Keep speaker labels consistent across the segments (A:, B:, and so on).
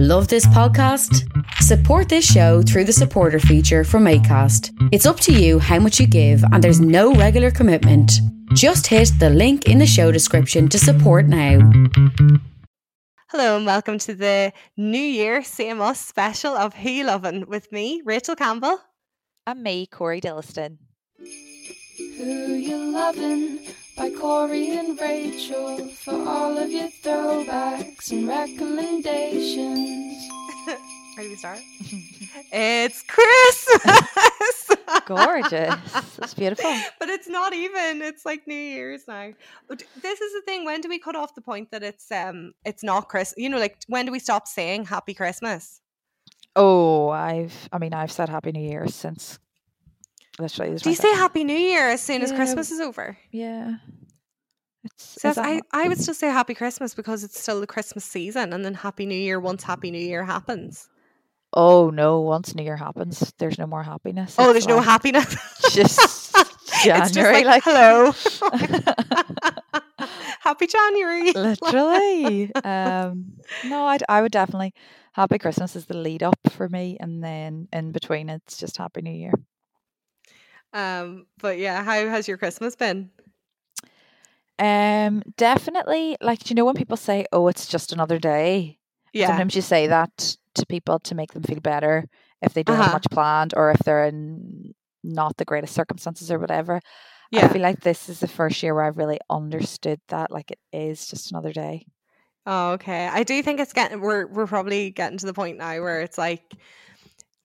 A: Love this podcast? Support this show through the supporter feature from ACAST. It's up to you how much you give, and there's no regular commitment. Just hit the link in the show description to support now.
B: Hello and welcome to the New Year Same Us special of Who You Lovin' with me, Rachel Campbell.
C: And me, Corey Dilliston.
D: Who You Lovin' by Corey and Rachel for all of your throwbacks and recommendations.
B: Ready to start? it's Christmas!
C: Gorgeous. It's beautiful.
B: but it's not even. It's like New Year's now. But this is the thing. When do we cut off the point that it's um it's not Chris? You know, like when do we stop saying Happy Christmas?
C: Oh, I've I mean I've said Happy New Year since literally.
B: Do you say Happy New Year as soon as Christmas is over?
C: Yeah.
B: So I,
C: not-
B: I would still say Happy Christmas because it's still the Christmas season, and then Happy New Year once Happy New Year happens.
C: oh no! Once New Year happens, there's no more happiness.
B: Oh, there's no happiness.
C: Just
B: it's just
C: January,
B: like,
C: like,
B: hello. Happy January.
C: literally. um, no, I'd, I would definitely. Happy Christmas is the lead up for me, and then in between, it's just Happy New Year.
B: Um, but yeah, how has your Christmas been?
C: Um, definitely. Like, do you know when people say, "Oh, it's just another day"?
B: Yeah.
C: Sometimes you say that to people to make them feel better if they don't
B: Uh-huh.
C: have much planned or if they're in not the greatest circumstances or whatever.
B: Yeah.
C: I feel like this is the first year where I've really understood that. Like, it is just another day.
B: Oh, okay. I do think it's getting we're we're probably getting to the point now where it's like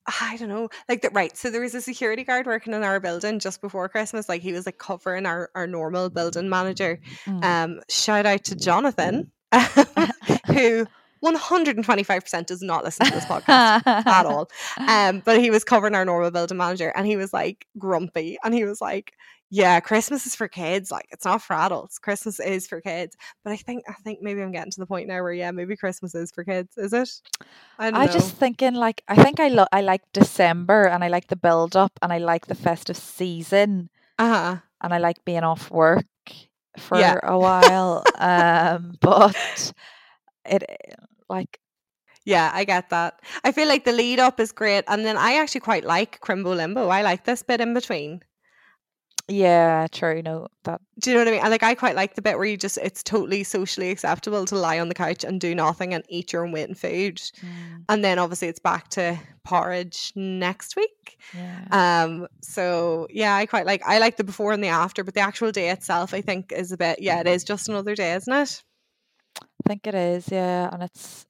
B: I don't know, like that. Right. So there was a security guard working in our building just before Christmas. Like he was like covering our our normal building manager.
C: Mm.
B: Um, shout out to Jonathan, who one hundred and twenty five percent does not listen to this podcast at all. Um, but he was covering our normal building manager, and he was like grumpy, and he was like, "Yeah, Christmas is for kids. Like, it's not for adults. Christmas is for kids." But I think, I think maybe I'm getting to the point now where, yeah, maybe Christmas is for kids. Is it? I don't
C: I just thinking like I think I lo- I like December and I like the build up and I like the festive season
B: uh huh.
C: and I like being off work for
B: Yeah.
C: a while. um, but it like
B: Yeah, I get that. I feel like the lead up is great, and then I actually quite like Crimbo Limbo. I like this bit in between.
C: Yeah, true. No, that
B: Do you know what I mean? And like I quite like the bit where you just it's totally socially acceptable to lie on the couch and do nothing and eat your own weight in food.
C: mm,
B: And then obviously it's back to porridge next week.
C: yeah.
B: Um so yeah, I quite like I like the before and the after, but the actual day itself I think is a bit yeah, it is just another day, isn't it?
C: I think it is, yeah, and it's.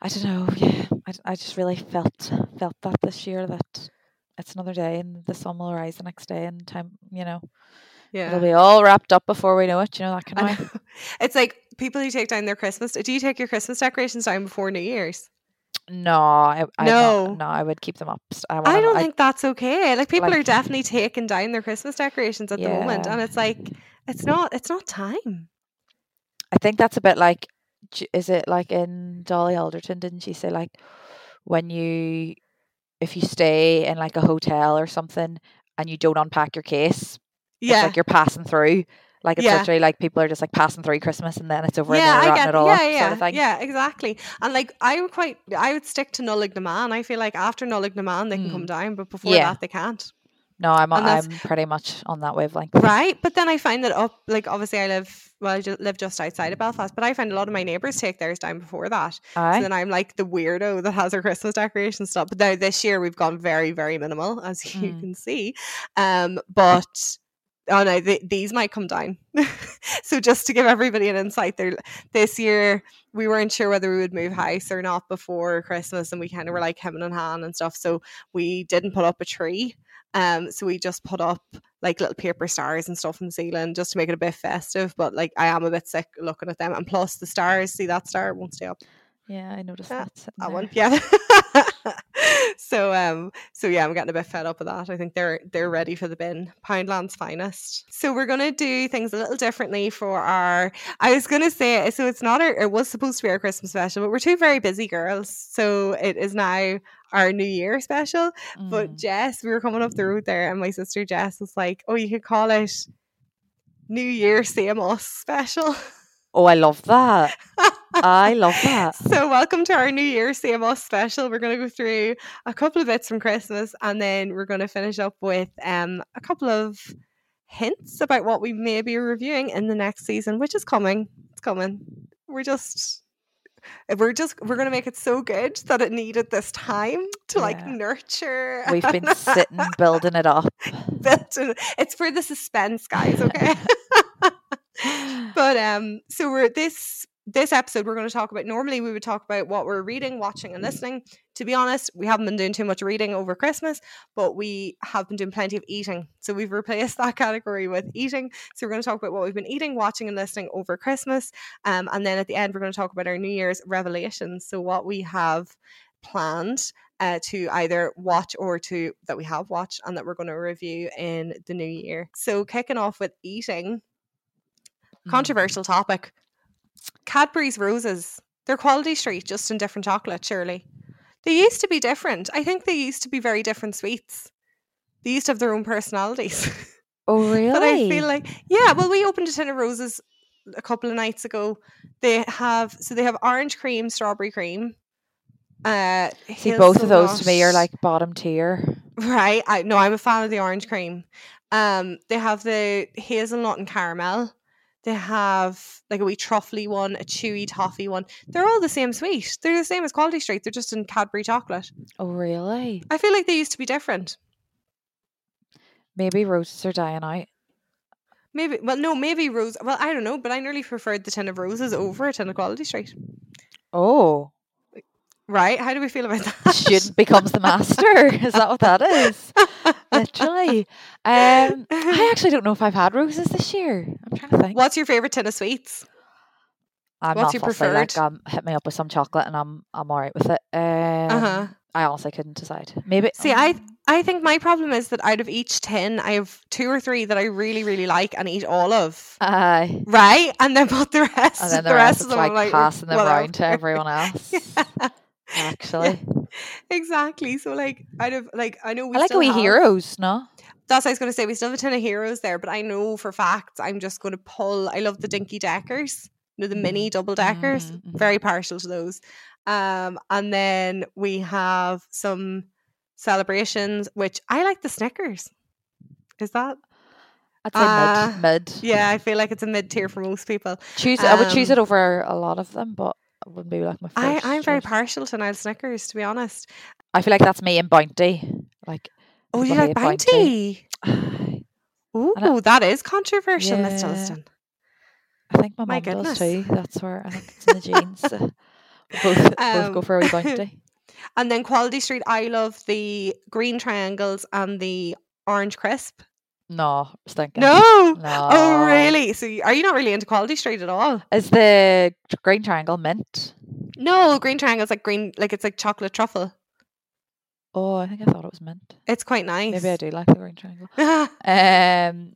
C: I don't know. Yeah, I, I just really felt felt that this year that it's another day and the sun will rise the next day and time. You know,
B: yeah it'll
C: be all wrapped up before we know it. You know that kind of way.
B: It's like people who take down their Christmas do you take your Christmas decorations down before New Year's?
C: No, I, I
B: No.
C: no, I would keep them up. i, wanna-
B: don't think that's okay. Like people are definitely taking down their Christmas decorations at the moment, and it's like it's not it's not time.
C: I think that's a bit like, is it like in Dolly Alderton? Didn't she say like, when you, if you stay in like a hotel or something and you don't unpack your case, it's
B: Yeah,
C: like you're passing through. Like it's
B: Yeah.
C: literally like people are just like passing through Christmas and then it's over
B: yeah,
C: and
B: I get,
C: it all
B: yeah,
C: up,
B: yeah,
C: sort of thing.
B: yeah, exactly. And like I would quite, I would stick to Nollaig na mBan. I feel like after Nollaig na mBan they can come
C: Mm.
B: down, but before
C: Yeah.
B: that they can't.
C: No, I'm I'm pretty much on that wavelength.
B: Right, but then I find that up, like obviously I live, well, I live just outside of Belfast, but I find a lot of my neighbours take theirs down before that. So then I'm like the weirdo that has her Christmas decorations stuff. But now this year we've gone very, very minimal, as you
C: Mm.
B: can see. Um, but oh no, th- these might come down. so just to give everybody an insight, there this year we weren't sure whether we would move house or not before Christmas, and we kind of were like hemming and hawing and stuff. So we didn't put up a tree. Um, so we just put up like little paper stars and stuff in the ceiling just to make it a bit festive. But like I am a bit sick looking at them, and plus the stars. See that star won't stay up.
C: Yeah, I noticed
B: Yeah,
C: that. there.
B: one, yeah. so um, so yeah, I'm getting a bit fed up with that. I think they're they're ready for the bin. Poundland's finest. So we're gonna do things a little differently for our. I was gonna say so it's not our. It was supposed to be our Christmas special, but we're two very busy girls, so it is now our New Year special. But
C: Mm.
B: Jess, we were coming up the road there, and my sister Jess was like, "Oh, you could call it New Year Same Us special."
C: Oh, I love that. I love that.
B: So, welcome to our New Year Us special. We're going to go through a couple of bits from Christmas and then we're going to finish up with um, a couple of hints about what we may be reviewing in the next season, which is coming. It's coming. We're just. We're just we're gonna make it so good that it needed this time to like nurture.
C: We've been sitting building it up.
B: built in- It's for the suspense, guys. Okay. but um so we're this this episode we're going to talk about normally we would talk about what we're reading watching and listening. To be honest we haven't been doing too much reading over christmas but we have been doing plenty of eating. So we've replaced that category with eating. So we're going to talk about what we've been eating watching and listening over christmas. Um, and then at the end we're going to talk about our new year's revelations. So what we have planned uh, to either watch or to that we have watched and that we're going to review in the new year. So kicking off with eating.
C: Mm.
B: controversial topic. Cadbury's roses. They're quality street, just in different chocolate, surely. They used to be different. I think they used to be very different sweets. They used to have their own personalities.
C: Oh really?
B: but I feel like yeah, well we opened a tin of roses a couple of nights ago. They have so they have orange cream, strawberry cream. Uh
C: See, both of those to me are like bottom tier.
B: Right. I no, I'm a fan of the orange cream. Um, they have the hazelnut and caramel. They have like a wee truffly one, a chewy mm-hmm. toffee one. They're all the same sweet. They're the same as Quality Street. They're just in Cadbury chocolate.
C: Oh really?
B: I feel like they used to be different.
C: Maybe roses are dying out.
B: Maybe well no, maybe rose well, I don't know, but I nearly preferred the tin of roses over a tin of Quality Street.
C: Oh,
B: Right? How do we feel about
C: the
B: that?
C: student becomes the master. Is that what that is? Literally. Um, I actually don't know if I've had roses this year. I'm trying to think.
B: What's your favourite tin of sweets?
C: I'm
B: what's
C: not
B: your
C: fussy. Like,
B: preferred?
C: um, hit me up with some chocolate, and I'm I'm alright with it. Um,
B: Uh-huh.
C: I honestly couldn't decide. Maybe.
B: See, I
C: um,
B: I think my problem is that out of each tin, I have two or three that I really, really like and eat all of.
C: Aye.
B: Right? And then but the rest
C: and then
B: the,
C: the, rest,
B: of
C: it's
B: them
C: like,
B: like
C: passing them around to everyone else.
B: Yeah,
C: Actually,
B: exactly. So like out of like I know we
C: I like a
B: still
C: wee
B: have,
C: heroes. No.
B: That's what I was gonna say. We still have a ton of heroes there, but I know for facts I'm just gonna pull I love the dinky deckers. You know, the mini double deckers.
C: Mhm, mhm.
B: Very partial to those. Um and then we have some celebrations, which I like the Snickers. Is that
C: I'd say
B: Uh,
C: mid. Mid.
B: Yeah, I feel like it's a mid tier for most people.
C: Choose. I would choose
B: Um,
C: it over a lot of them, but wouldn't be like my
B: I. I'm very
C: choice.
B: partial to Nile Snickers, to be honest.
C: I feel like that's me in Bounty. Like,
B: Oh, you like
C: Bounty.
B: Bounty?
C: I
B: Ooh, that is controversial, Miss
C: Yeah.
B: I
C: think my
B: My
C: mum does too. That's where I think it's in the genes. uh, we both, both go
B: Um,
C: for a wee Bounty.
B: And then Quality Street, I love the green triangles and the orange crisp.
C: No, stinking.
B: No.
C: No.
B: Oh, really? So, you- are you not really into Quality Street at all?
C: Is the green triangle mint?
B: No, green triangles like green, like it's like chocolate truffle.
C: Oh, I think I thought it was mint.
B: It's quite nice.
C: Maybe I do like the green triangle. Um,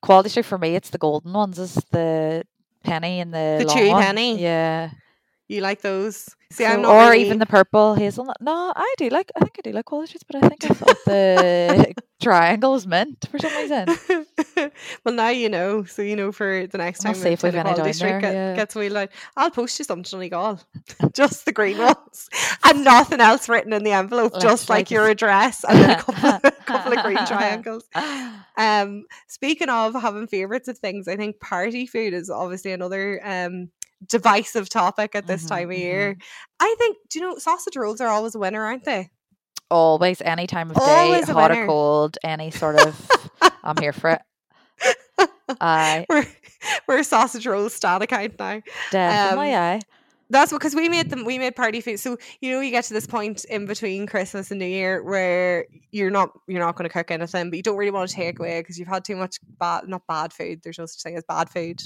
C: quality street for me, it's the golden ones. Is the penny and the
B: The chewy
C: one.
B: penny?
C: Yeah.
B: you like those? See,
C: So- or
B: really...
C: even the purple hazelnut. No, I do like. I think I do like quality but I think I thought the triangle was mint for some reason.
B: well, now you know, so you know for the next
C: I'll
B: time.
C: see if we've any
B: Quality
C: down there,
B: get-
C: yeah.
B: gets wheeled out. I'll post you something on Egal. just the green ones and nothing else written in the envelope, just
C: Literally
B: like your address and then a couple, a couple of green triangles. Um, speaking of having favorites of things, I think party food is obviously another um divisive topic at this
C: Mhm,
B: time of year. I think, do you know, sausage rolls are always a winner, aren't they?
C: Always, any time of day,
B: Always a
C: hot
B: winner.
C: or cold, any sort of. I'm here for it. I
B: we're we're sausage roll stat account now.
C: definitely.
B: Um,
C: I.
B: That's because we made them. We made party food. So you know, you get to this point in between Christmas and New Year where you're not you're not going to cook anything, but you don't really want to take away because you've had too much bad, not bad food. There's no such thing as bad food,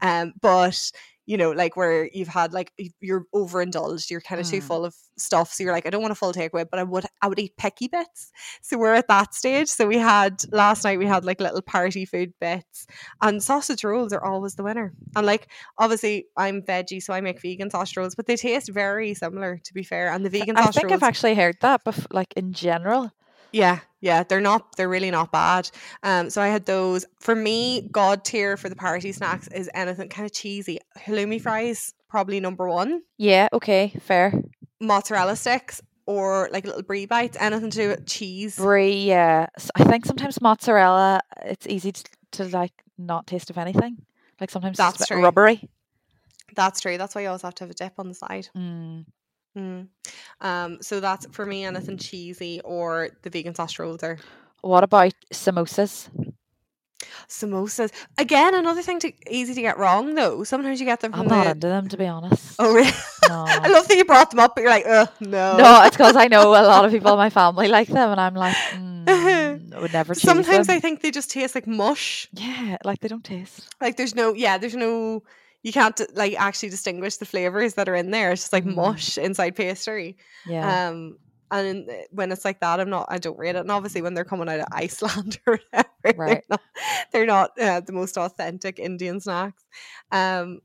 B: um, but you know, like where you've had like you're overindulged, you're kind of too
C: Mm.
B: full of stuff, so you're like, I don't want a full takeaway, but I would I would eat picky bits. So we're at that stage. So we had last night we had like little party food bits, and sausage rolls are always the winner. And like obviously I'm veggie, so I make vegan sausage rolls, but they taste very similar to be fair. And the vegan
C: I think
B: rolls,
C: I've actually heard that, but like in general.
B: yeah, yeah, they're not they're really not bad. Um, so I had those. For me, god tier for the party snacks is anything kind of cheesy. Halloumi fries, probably number one.
C: Yeah, okay, fair.
B: Mozzarella sticks or like little brie bites, anything to do with cheese.
C: Brie, yeah. I think sometimes mozzarella, it's easy to, to like not taste of anything. Like sometimes it's
B: That's
C: a bit
B: true.
C: rubbery.
B: That's true. That's why you always have to have a dip on the side.
C: Mm.
B: Mm. Um, so that's for me anything cheesy or the vegan sausage rolls are
C: What about samosas?
B: samosas. Again, another thing to easy to get wrong though. Sometimes you get them From I'm
C: not
B: the.
C: into them, to be honest.
B: Oh really?
C: No.
B: I love that you brought them up, but you're like, oh no.
C: No, it's because I know a lot of people in my family like them, and I'm like, mm, I would never choose
B: Sometimes
C: them.
B: I think they just taste like mush.
C: yeah, like they don't taste.
B: Like there's no, yeah, there's no. You can't like actually distinguish the flavors that are in there. It's just like
C: Mhm.
B: mush inside pastry.
C: Yeah,
B: Um, and in, when it's like that, I'm not. I don't rate it. And obviously, when they're coming out of Iceland or whatever, they're not. They're not uh, the most authentic Indian snacks. Um,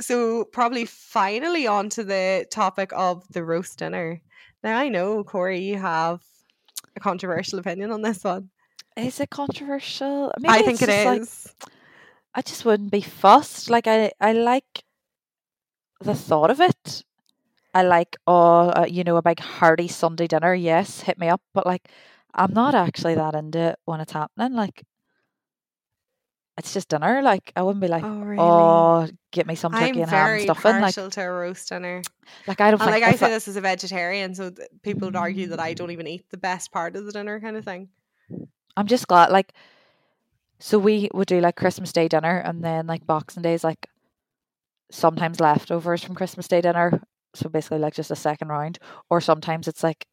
B: so probably finally onto the topic of the roast dinner. Now I know Corey, you have a controversial opinion on this one.
C: is it controversial? Maybe
B: I think it
C: is. like,
B: is.
C: I just wouldn't be fussed. Like I, I like the thought of it. I like, oh, uh, you know, a big hearty Sunday dinner. Yes, hit me up. But like, I'm not actually that into it when it's happening. Like, it's just dinner. Like, I wouldn't be like,
B: oh really?
C: oh, get me some turkey
B: I'm
C: and ham and
B: very
C: stuffing. Like,
B: to a roast dinner.
C: like I don't
B: And like I say this as a vegetarian, so th- people would argue that I don't even eat the best part of the dinner kind of thing.
C: I'm just glad. Like, so we would do like Christmas Day dinner, and then like Boxing Day is like sometimes leftovers from Christmas Day dinner. So basically, like just a second round, or sometimes it's like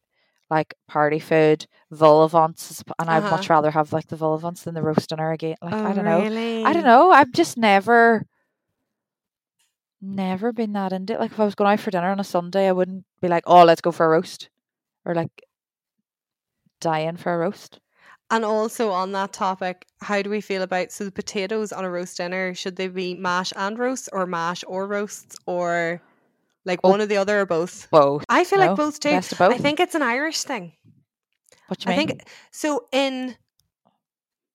C: like party food, vol au vents, is- and I'd much
B: Uh-huh.
C: rather have like the vol au vents than the roast dinner again. Like
B: oh,
C: I don't know,
B: really?
C: I don't know. I've just never, never been that into it. Like if I was going out for dinner on a Sunday, I wouldn't be like, oh, let's go for a roast, or like dying for a roast.
B: And also on that topic, how do we feel about so the potatoes on a roast dinner? Should they be mash and roast, or mash or roasts, or like
C: Oh.
B: one or the other, or both?
C: Both.
B: I feel
C: no?
B: like both too.
C: Both.
B: I think it's an Irish thing.
C: What you
B: I
C: mean?
B: think so. In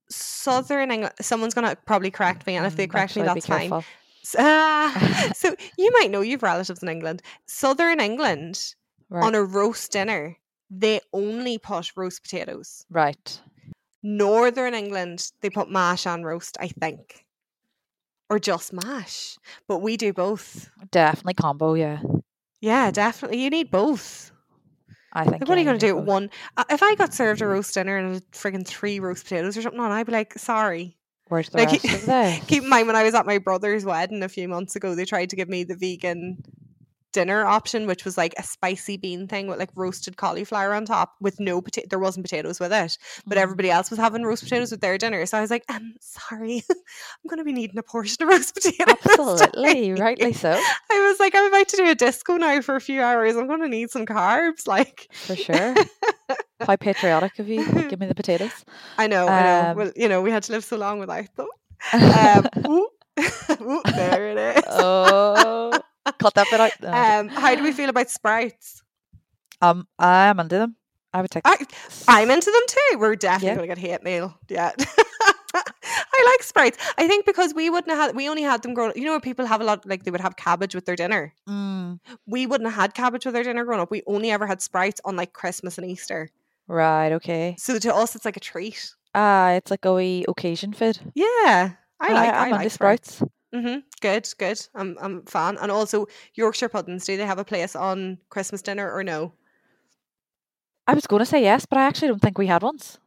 B: Southern England, someone's gonna probably correct me, and if they
C: Mm,
B: correct me,
C: actually, be
B: that's fine.
C: careful.
B: S- ah, so you might know you've relatives in England. Southern England
C: Right.
B: on a roast dinner, they only put roast potatoes.
C: right.
B: Northern England, they put mash and roast, I think, or just mash. But we do both.
C: Definitely combo, yeah.
B: Yeah, definitely. You need both.
C: I think.
B: Like, what are you
C: yeah,
B: going to do
C: both.
B: one? Uh, If I got served a roast dinner and a friggin' three roast potatoes or something on, I'd be like, sorry.
C: Where's the
B: Like,
C: rest of the
B: Keep in mind, when I was at my brother's wedding a few months ago, they tried to give me the vegan dinner option, which was like a spicy bean thing with like roasted cauliflower on top with no potato. There wasn't potatoes with it, but
C: Mm.
B: everybody else was having roast potatoes with their dinner. So I was like, I'm sorry, I'm going to be needing a portion of roast potatoes.
C: Absolutely,
B: today."
C: rightly so,
B: I was like, I'm about to do a disco now for a few hours. I'm going to need some carbs. Like,
C: for sure. How patriotic of you! Give me the potatoes.
B: I know, I know.
C: Um,
B: Well, you know, we had to live so long without them. Um, ooh, ooh, there it is.
C: oh, cut that bit out. No,
B: Um, how do we feel about sprouts?
C: Um, I'm into them. I would take.
B: I, I'm into them too. We're definitely
C: Yeah.
B: going to get hate mail. Yeah. I like sprouts. I think because we wouldn't have had, we only had them growing You know, where people have a lot, like they would have cabbage with their dinner.
C: Mm,
B: We wouldn't have had cabbage with our dinner growing up. We only ever had sprouts on like Christmas and Easter.
C: right. Okay.
B: So to us, it's like a treat.
C: Ah, it's like a wee occasion food.
B: Yeah. I like, I,
C: I'm
B: like
C: into
B: sprouts. Mm-hmm. Good, good. I'm, I'm a fan. And also, Yorkshire puddings. Do they have a place on Christmas dinner or no?
C: I was going to say yes, but I actually don't think we had ones.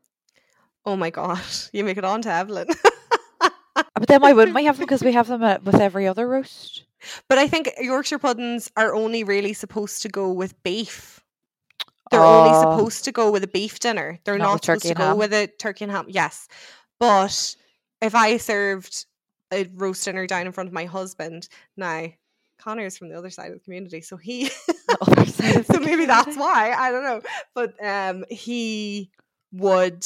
B: Oh my god, you make it on to Evelyn.
C: But then why wouldn't we have them? Because we have them uh, with every other roast.
B: But I think Yorkshire puddings are only really supposed to go with beef. They're only
C: Oh.
B: supposed to go with a beef dinner. They're
C: Not
B: not, supposed to go
C: ham.
B: with a turkey and ham. Yes. But if I served a roast dinner down in front of my husband, now Connor's from the other side of the community, so he
C: The other side of the
B: so maybe that's why. I don't know. But um he would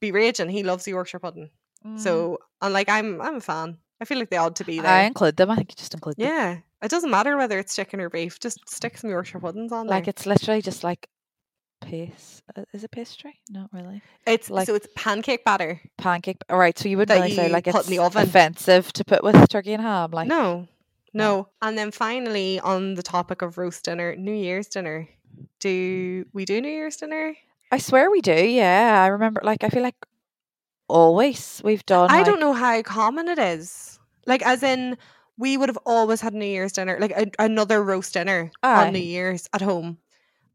B: be raging. He loves the Yorkshire pudding.
C: Mm.
B: So and like I'm I'm a fan. I feel like they ought to be there.
C: I include them. I think you just include them.
B: Yeah. It doesn't matter whether it's chicken or beef. Just stick some Yorkshire puddings on
C: Like
B: there.
C: it's literally just like paste. uh, Is it pastry? Not really.
B: It's
C: like-
B: so it's pancake batter.
C: Pancake. All right. So you wouldn't really say like it's
B: in the oven.
C: offensive to put with turkey and ham. Like
B: no. No. And then finally, on the topic of roast dinner, New Year's dinner. Do we do New Year's dinner?
C: I swear we do. Yeah, I remember. Like, I feel like always we've done.
B: I
C: like,
B: don't know how common it is. Like, as in, we would have always had New Year's dinner, like a, another roast dinner
C: Aye.
B: on New Year's at home.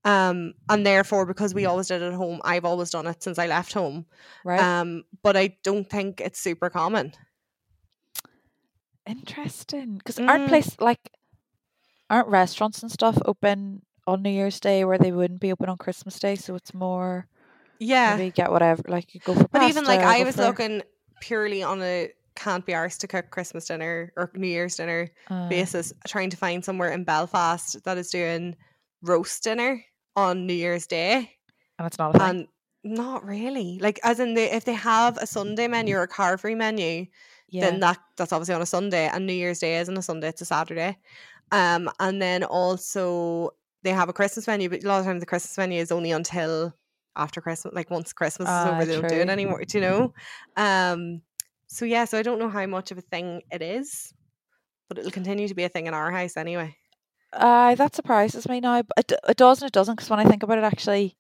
B: Um, and therefore, because we always did it at home, I've always done it since I left home.
C: Right.
B: Um, but I don't think it's super common.
C: Interesting. Because aren't
B: Mm.
C: place like aren't restaurants and stuff open on New Year's Day where they wouldn't be open on Christmas Day? So it's more
B: Yeah.
C: maybe get whatever. Like you go for.
B: But even like I was
C: for,
B: looking purely on a can't be arsed to cook Christmas dinner or New Year's dinner
C: uh,
B: basis, trying to find somewhere in Belfast that is doing roast dinner on New Year's Day.
C: and it's not a thing.
B: And not really. Like as in they if they have a Sunday menu or a carvery menu,
C: yeah.
B: then that that's obviously on a Sunday and New Year's Day isn't a Sunday, it's a Saturday. Um and then also they have a Christmas menu, but a lot of times the Christmas menu is only until after Christmas, like once Christmas is
C: Ah,
B: over, they don't do it anymore. Do you know? Um so yeah, so I don't know how much of a thing it is, but it'll continue to be a thing in our house anyway.
C: Aye, that surprises me now. It, it does and it doesn't because when I think about it, actually,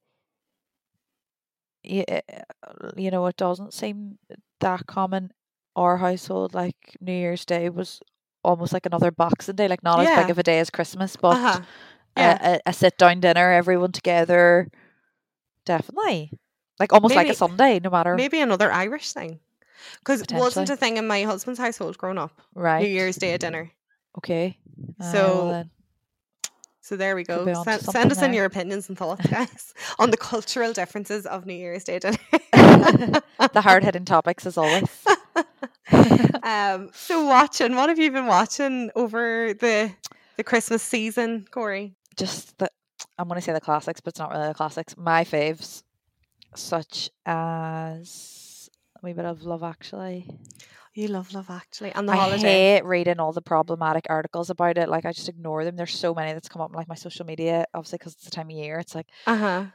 C: yeah, you know, it doesn't seem that common. Our household, like New Year's Day, was almost like another Boxing Day, like not as big of a day as Christmas, but
B: uh-huh.
C: a-
B: Yeah.
C: a, a sit down dinner, everyone together, definitely, like almost like a Sunday, no matter
B: Maybe another Irish thing. Because it wasn't a thing in my husband's household growing up.
C: right.
B: New Year's Day at dinner.
C: Okay. Aye, well
B: So there we go. Send, send us in your opinions and thoughts, guys, on the cultural differences of New Year's Day dinner.
C: the hard hitting topics as always.
B: um, so watching, what have you been watching over the the Christmas season, Corey?
C: just the I'm gonna say the classics, but it's not really the classics. My faves, such as a wee bit of Love Actually.
B: You love Love Actually and the
C: I
B: holiday.
C: hate reading all the problematic articles about it. Like I just ignore them. There's so many that's come up on like my social media, obviously because it's the time of year. It's like
B: Uh huh.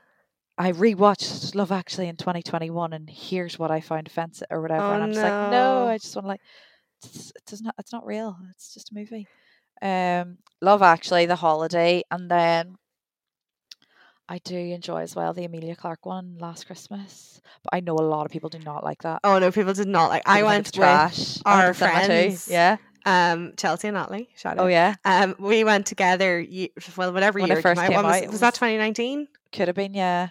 C: I rewatched Love Actually in 2021, and here's what I found offensive or whatever.
B: Oh,
C: and I'm just like, no,
B: no.
C: I just want to like, it's, it's not, it's not real. It's just a movie. Um, Love Actually, The Holiday, and then I do enjoy as well the Emilia Clarke one, Last Christmas. But I know a lot of people do not like that.
B: Oh no, people did not like. I
C: People think
B: went
C: trash.
B: our
C: 100% too.
B: friends.
C: Yeah.
B: um Chelsea and Natalie. Shout out.
C: Oh yeah.
B: Um, we went together. Well, whatever
C: When
B: year it
C: first
B: came
C: came
B: out. Was, was that 2019?
C: Could have been. Yeah.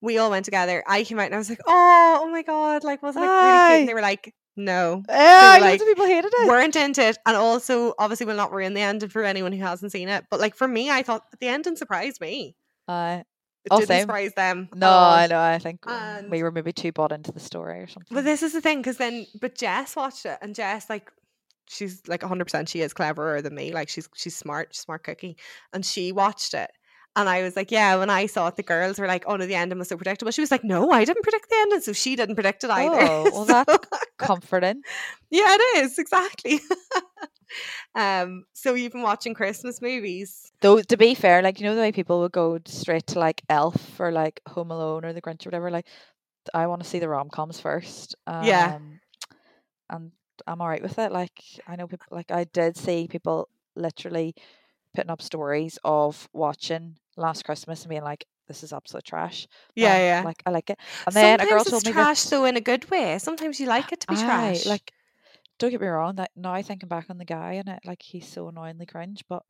B: We all went together. I came out and I was like, "Oh, oh my god!" Like, wasn't it really cute? And they were like, "No,
C: Yeah. loads
B: like,
C: of people hated it.
B: weren't into it." And also, obviously, will not ruin the ending for anyone who hasn't seen it. But like for me, I thought the ending surprised me.
C: Uh,
B: It didn't surprise them.
C: no. I know. I think
B: And-
C: we were maybe too bought into the story or something.
B: But this is the thing, because then, but Jess watched it, and Jess like, she's like 100. percent She is cleverer than me. Like she's she's smart, smart cookie, and she watched it. And I was like, yeah, when I saw it, the girls were like, oh no, the ending was so predictable. She was like, no, I didn't predict the ending. So she didn't predict it either.
C: Oh, well, that's comforting.
B: yeah, it is, exactly. um, so you've been watching Christmas movies.
C: Though to be fair, like you know the way people would go straight to like Elf or like Home Alone or The Grinch or whatever. Like I want to see the rom coms first. Um,
B: Yeah.
C: and I'm alright with it. Like I know people. Like I did see people literally putting up stories of watching Last Christmas and being like, "This is absolute trash."
B: Yeah,
C: I'm
B: yeah.
C: Like I like it. And then
B: Sometimes
C: a girl
B: it's
C: told me
B: trash
C: that,
B: though in a good way. Sometimes you like it to be
C: Aye,
B: trash.
C: Like, don't get me wrong. That now thinking back on the guy and it, like he's so annoyingly cringe. But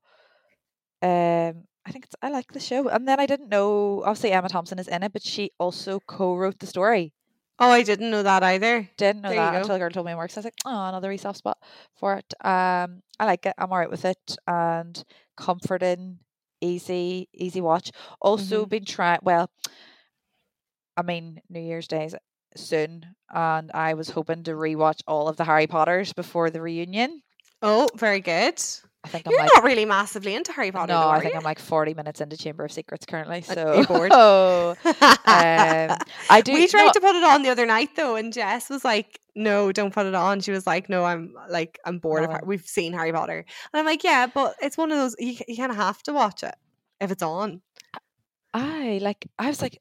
C: um, I think it's I like the show. And then I didn't know. Obviously, Emma Thompson is in it, but she also co-wrote the story.
B: oh, I didn't know that either.
C: Didn't know
B: There
C: that until a girl told me it works. I was like, oh, another wee soft spot for it. Um, I like it. I'm alright with it, and comforting, easy, easy watch. Also,
B: Mhm.
C: been trying. Well, I mean, New Year's Day is soon, and I was hoping to rewatch all of the Harry Potters before the reunion.
B: Oh, very good.
C: I think I'm
B: You're
C: like.
B: not really massively into Harry Potter,
C: no,
B: though,
C: I think
B: you?
C: I'm like 40 minutes into Chamber of Secrets currently. So
B: bored?
C: Oh, um, I do.
B: we tried
C: no,
B: to put it on the other night though, and Jess was like, "No, don't put it on." She was like, "No, I'm like I'm bored of.
C: No.
B: Har- We've seen Harry Potter," and I'm like, "Yeah, but it's one of those you, you kind of have to watch it if it's on."
C: I like I was like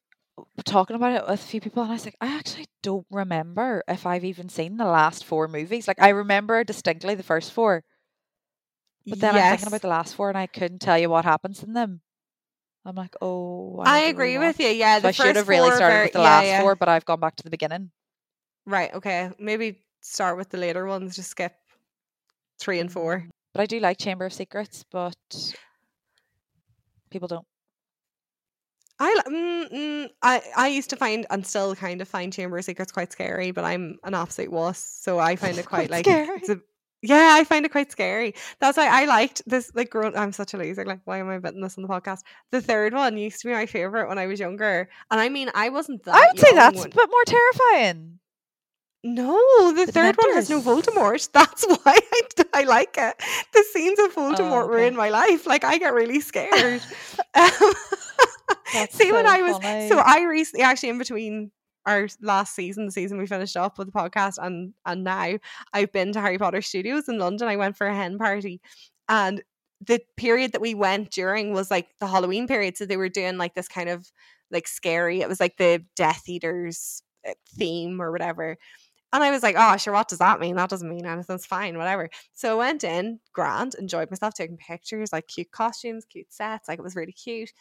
C: talking about it with a few people and I was like, I actually don't remember if I've even seen the last four movies. Like I remember distinctly the first four. But then I'm thinking about the last four and I couldn't tell you what happens in them. I'm like, oh,
B: I
C: to
B: agree with you. Yeah,
C: So
B: the
C: I should have really started
B: are
C: with the
B: ver-
C: last
B: yeah, yeah.
C: four, but I've gone back to the beginning.
B: Right. Okay. Maybe start with the later ones. Just skip three and four.
C: Mm, But I do like Chamber of Secrets, but people don't.
B: I mm, mm, I I used to find and still kind of find Chamber of Secrets quite scary, but I'm an absolute wuss, so I find it quite,
C: Quite
B: like a- yeah, I find it quite scary. That's why I liked this. Like, grown, I'm such a loser. Like, why am I betting this on the podcast? The third one used to be my favorite when I was younger, and I mean, I wasn't that.
C: I would say that's a
B: when-
C: bit more terrifying.
B: No, the,
C: The
B: third one has no
C: Dementors.
B: Voldemort. That's why I, I like it. The scenes of Voldemort
C: okay.
B: ruin my life. Like I get really scared. Um, See, when
C: so
B: I was so. I recently actually in between our last season, the season we finished up with the podcast, and and now I've been to Harry Potter Studios in London. I went for a hen party, and the period that we went during was like the Halloween period. So they were doing like this kind of like scary. It was like the Death Eaters uh, theme or whatever. And I was like, oh, sure, what does that mean? That doesn't mean anything. It's fine, whatever. So I went in, grand, enjoyed myself, taking pictures, like cute costumes, cute sets. Like it was really cute.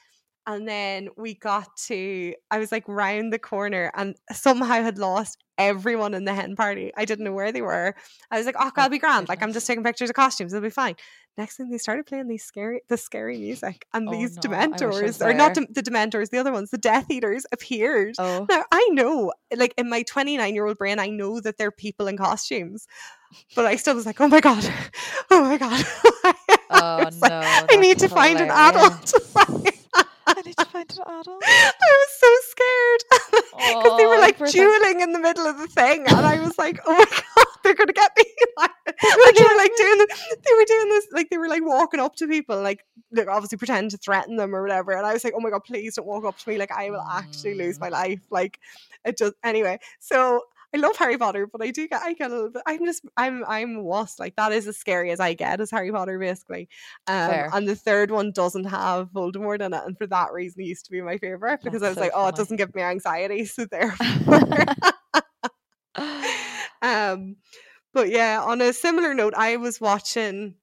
B: And then we got to, I was like round the corner and somehow had lost everyone in the hen party. I didn't know where they were. I was like, oh,
C: Oh,
B: I'll be grand. Like I'm just taking pictures of costumes. It'll be fine. Next thing they started playing these scary, the scary music, and
C: Oh,
B: these
C: no, I I
B: Dementors, or not. Dem- the Dementors, the other ones, the Death Eaters appeared.
C: Oh,
B: Now I know, like in my 29 year old brain, I know that they're people in costumes, but I still was like, oh my god, oh my god.
C: oh
B: was like! I need to
C: that's
B: find an adult.
C: I need to find an adult.
B: I was so scared because they were
C: Oh,
B: like dueling in the middle of the thing, and I was like, "Oh my god, they're gonna get me!" like, they were like doing, the, they were doing this, like they were like walking up to people, like like obviously pretend to threaten them or whatever. And I was like, "Oh my god, please don't walk up to me! Like I will actually lose
C: Mm.
B: my life!" Like it just anyway. So I love Harry Potter, but I do get I get a little bit. I'm just I'm I'm wuss. Like that is as scary as I get as Harry Potter, basically. Um,
C: Fair.
B: and the third one doesn't have Voldemort in it, and for that reason, it used to be my favorite because I was
C: so
B: like, oh, it doesn't give me anxiety, so therefore. um, but yeah, on a similar note, I was watching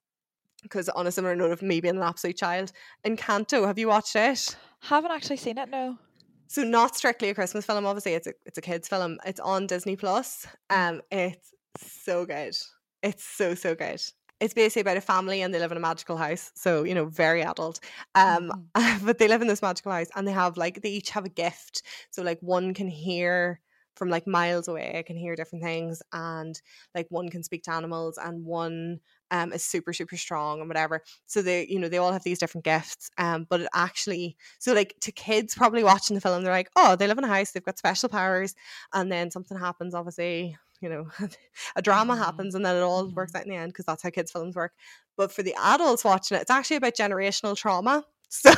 B: because on a similar note of me being an absolute child, Encanto. Have you watched it?
C: Haven't actually seen it. No.
B: So not strictly a Christmas film, obviously it's a it's a kids film. It's on Disney Plus. Um it's so good. It's so so good. It's basically about a family and they live in a magical house. So, you know, very adult. Um but they live in this magical house and they have like they each have a gift. So like one can hear from like miles away, can hear different things and like one can speak to animals and one um is super super strong and whatever so they you know they all have these different gifts um but it actually so like to kids probably watching the film they're like oh they live in a house they've got special powers and then something happens obviously you know a drama
C: Mhm.
B: happens and then it all works out in the end because that's how kids films work but for the adults watching it it's actually about generational trauma so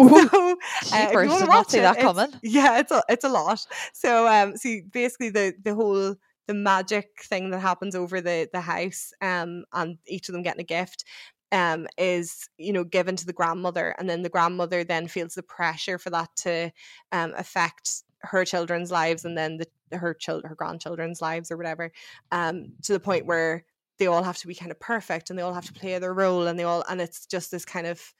C: Ooh.
B: so, uh, you wanna watch it,
C: that coming.
B: yeah it's a it's a lot so um see basically the the whole the magic thing that happens over the the house um and each of them getting a gift um is you know given to the grandmother and then the grandmother then feels the pressure for that to um affect her children's lives and then the her child her grandchildren's lives or whatever um to the point where they all have to be kind of perfect and they all have to play their role and they all and it's just this kind of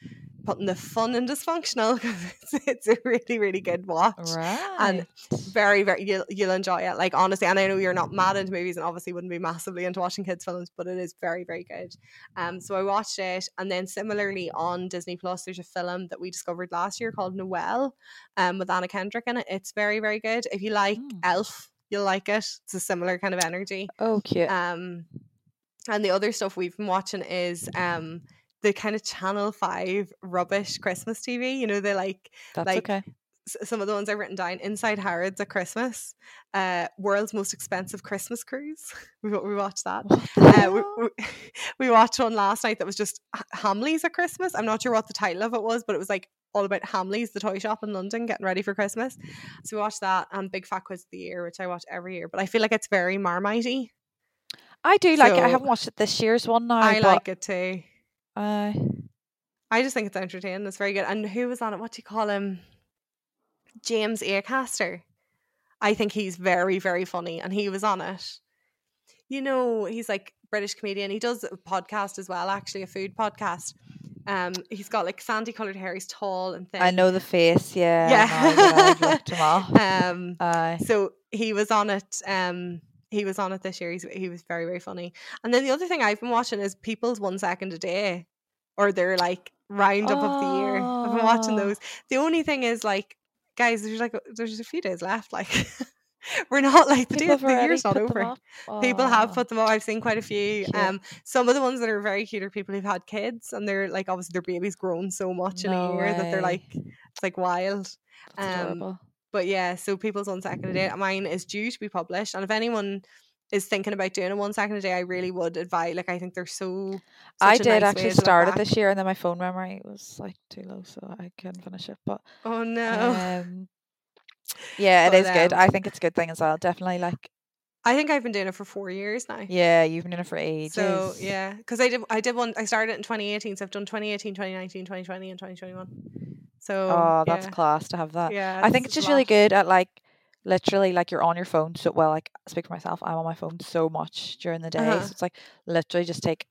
B: putting the fun and dysfunctional because it's, it's a really really good watch.
C: Right.
B: very very you'll, you'll enjoy it. Like honestly and i know you're not mad into movies and obviously wouldn't be massively into watching kids films but it is very very good. Um so i watched it and then similarly on disney plus there's a film that we discovered last year called noelle um with anna kendrick in it. It's very very good. If you like
C: Mm.
B: elf you'll like it. It's a similar kind of energy.
C: Oh, cute.
B: um and the other stuff we've been watching is um the kind of channel 5 rubbish christmas tv you know they're like
C: That's
B: like,
C: okay.
B: some of the ones I've written down. Inside Harrods at Christmas, uh, world's most expensive Christmas cruise. we we watched that. Uh, we, we, we watched one last night that was just Hamleys at Christmas. I'm not sure what the title of it was, but it was like all about Hamleys, the toy shop in London, getting ready for Christmas. So we watched that and Big Fat Quiz of the Year, which I watch every year. But I feel like it's very Marmitey.
C: I do like it. I haven't watched it this year's one now.
B: I like it too.
C: Uh,
B: I just think it's entertaining. It's very good. And who was on it? What do you call him? James Acaster. I think he's very, very funny, and he was on it. You know, he's like British comedian. He does a podcast as well, actually, a food podcast. Um, he's got like sandy colored hair. He's tall and thin.
C: I know the face. Yeah.
B: Yeah.
C: that I've looked him up.
B: Um,
C: Aye.
B: so he was on it. Um, he was on it this year. He's, he was very very funny. And then the other thing I've been watching is people's one second a day, or their like roundup of the year. I've been watching
C: Oh.
B: those. The only thing is like, guys, there's like there's a few days left. Like, we're not like the, day, the year's not over.
C: up.
B: People have
C: Oh.
B: put them up. I've seen quite a few.
C: Cute.
B: Um, some of the ones that are very cute are people who've had kids, and they're like obviously their baby's grown so much in
C: No
B: a year that they're like it's like wild.
C: That's
B: um,
C: adorable.
B: But yeah, so people's one second a day. Mine is due to be published, and if anyone is thinking about doing a one second a day, I really would advise. Like I think they're so.
C: I did
B: nice
C: actually
B: way to look
C: start it this year, and then my phone memory was like too low, so I couldn't finish it. But
B: Oh no!
C: um, yeah, it
B: But,
C: is good.
B: um,
C: I think it's a good thing as well. Definitely, like
B: I think I've been doing it for four years now.
C: yeah, you've been in it for ages.
B: So yeah, because I did I did one I started it in 2018, so I've done 2018, 2019, 2020, and 2021. So
C: Oh, that's
B: yeah.
C: class to have that.
B: Yeah,
C: I think it's just really good at like literally like you're on your phone. So well, like speak for myself, I'm on my phone so much during the day.
B: Uh-huh.
C: So it's like literally just take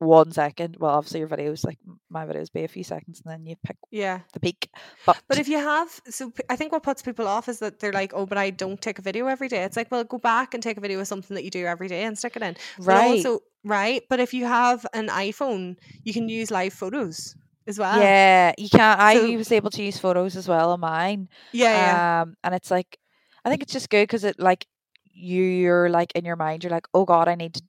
C: one second. Well, obviously your videos like my videos be a few seconds, and then you pick
B: Yeah,
C: the peak. But
B: but if you have, so I think what puts people off is that they're like, oh, but I don't take a video every day. It's like, well, go back and take a video of something that you do every day and stick it in. But
C: right,
B: also, right. But if you have an iPhone, you can use live photos as well.
C: yeah, you can't. I
B: So-
C: was able to use photos as well on mine.
B: yeah, yeah.
C: Um, and it's like, I think it's just good because it like you're like in your mind, you're like, oh God, I need to,